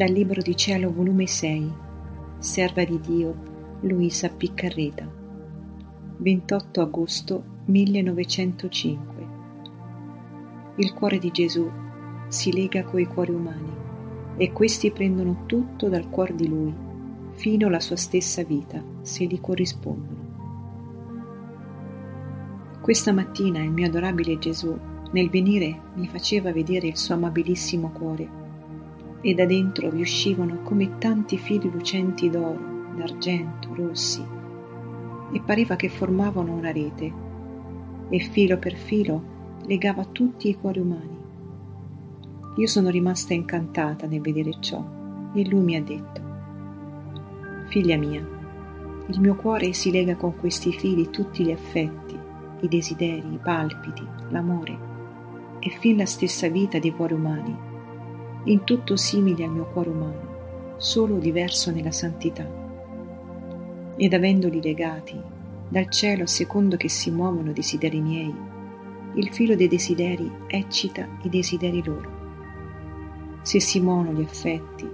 Dal Libro di Cielo, volume 6, Serva di Dio, Luisa Piccarreta, 28 agosto 1905. Il cuore di Gesù si lega coi cuori umani e questi prendono tutto dal cuore di Lui, fino alla sua stessa vita, se gli corrispondono. Questa mattina il mio adorabile Gesù, nel venire, mi faceva vedere il suo amabilissimo cuore e da dentro vi uscivano come tanti fili lucenti d'oro, d'argento, rossi, e pareva che formavano una rete, e filo per filo legava tutti i cuori umani. Io sono rimasta incantata nel vedere ciò, e lui mi ha detto, Figlia mia, il mio cuore si lega con questi fili tutti gli affetti, i desideri, i palpiti, l'amore, e fin la stessa vita dei cuori umani in tutto simile al mio cuore umano, solo diverso nella santità. Ed avendoli legati, dal cielo secondo che si muovono desideri miei, il filo dei desideri eccita i desideri loro. Se si muovono gli affetti,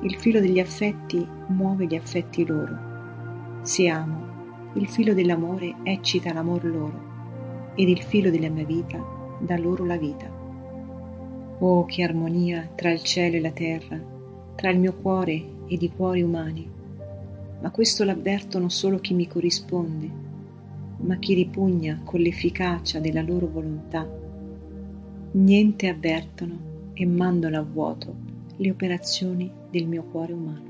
il filo degli affetti muove gli affetti loro. Se amo, il filo dell'amore eccita l'amor loro, ed il filo della mia vita dà loro la vita. Oh, che armonia tra il cielo e la terra, tra il mio cuore ed i cuori umani. Ma questo l'avvertono solo chi mi corrisponde, ma chi ripugna con l'efficacia della loro volontà. Niente avvertono e mandano a vuoto le operazioni del mio cuore umano.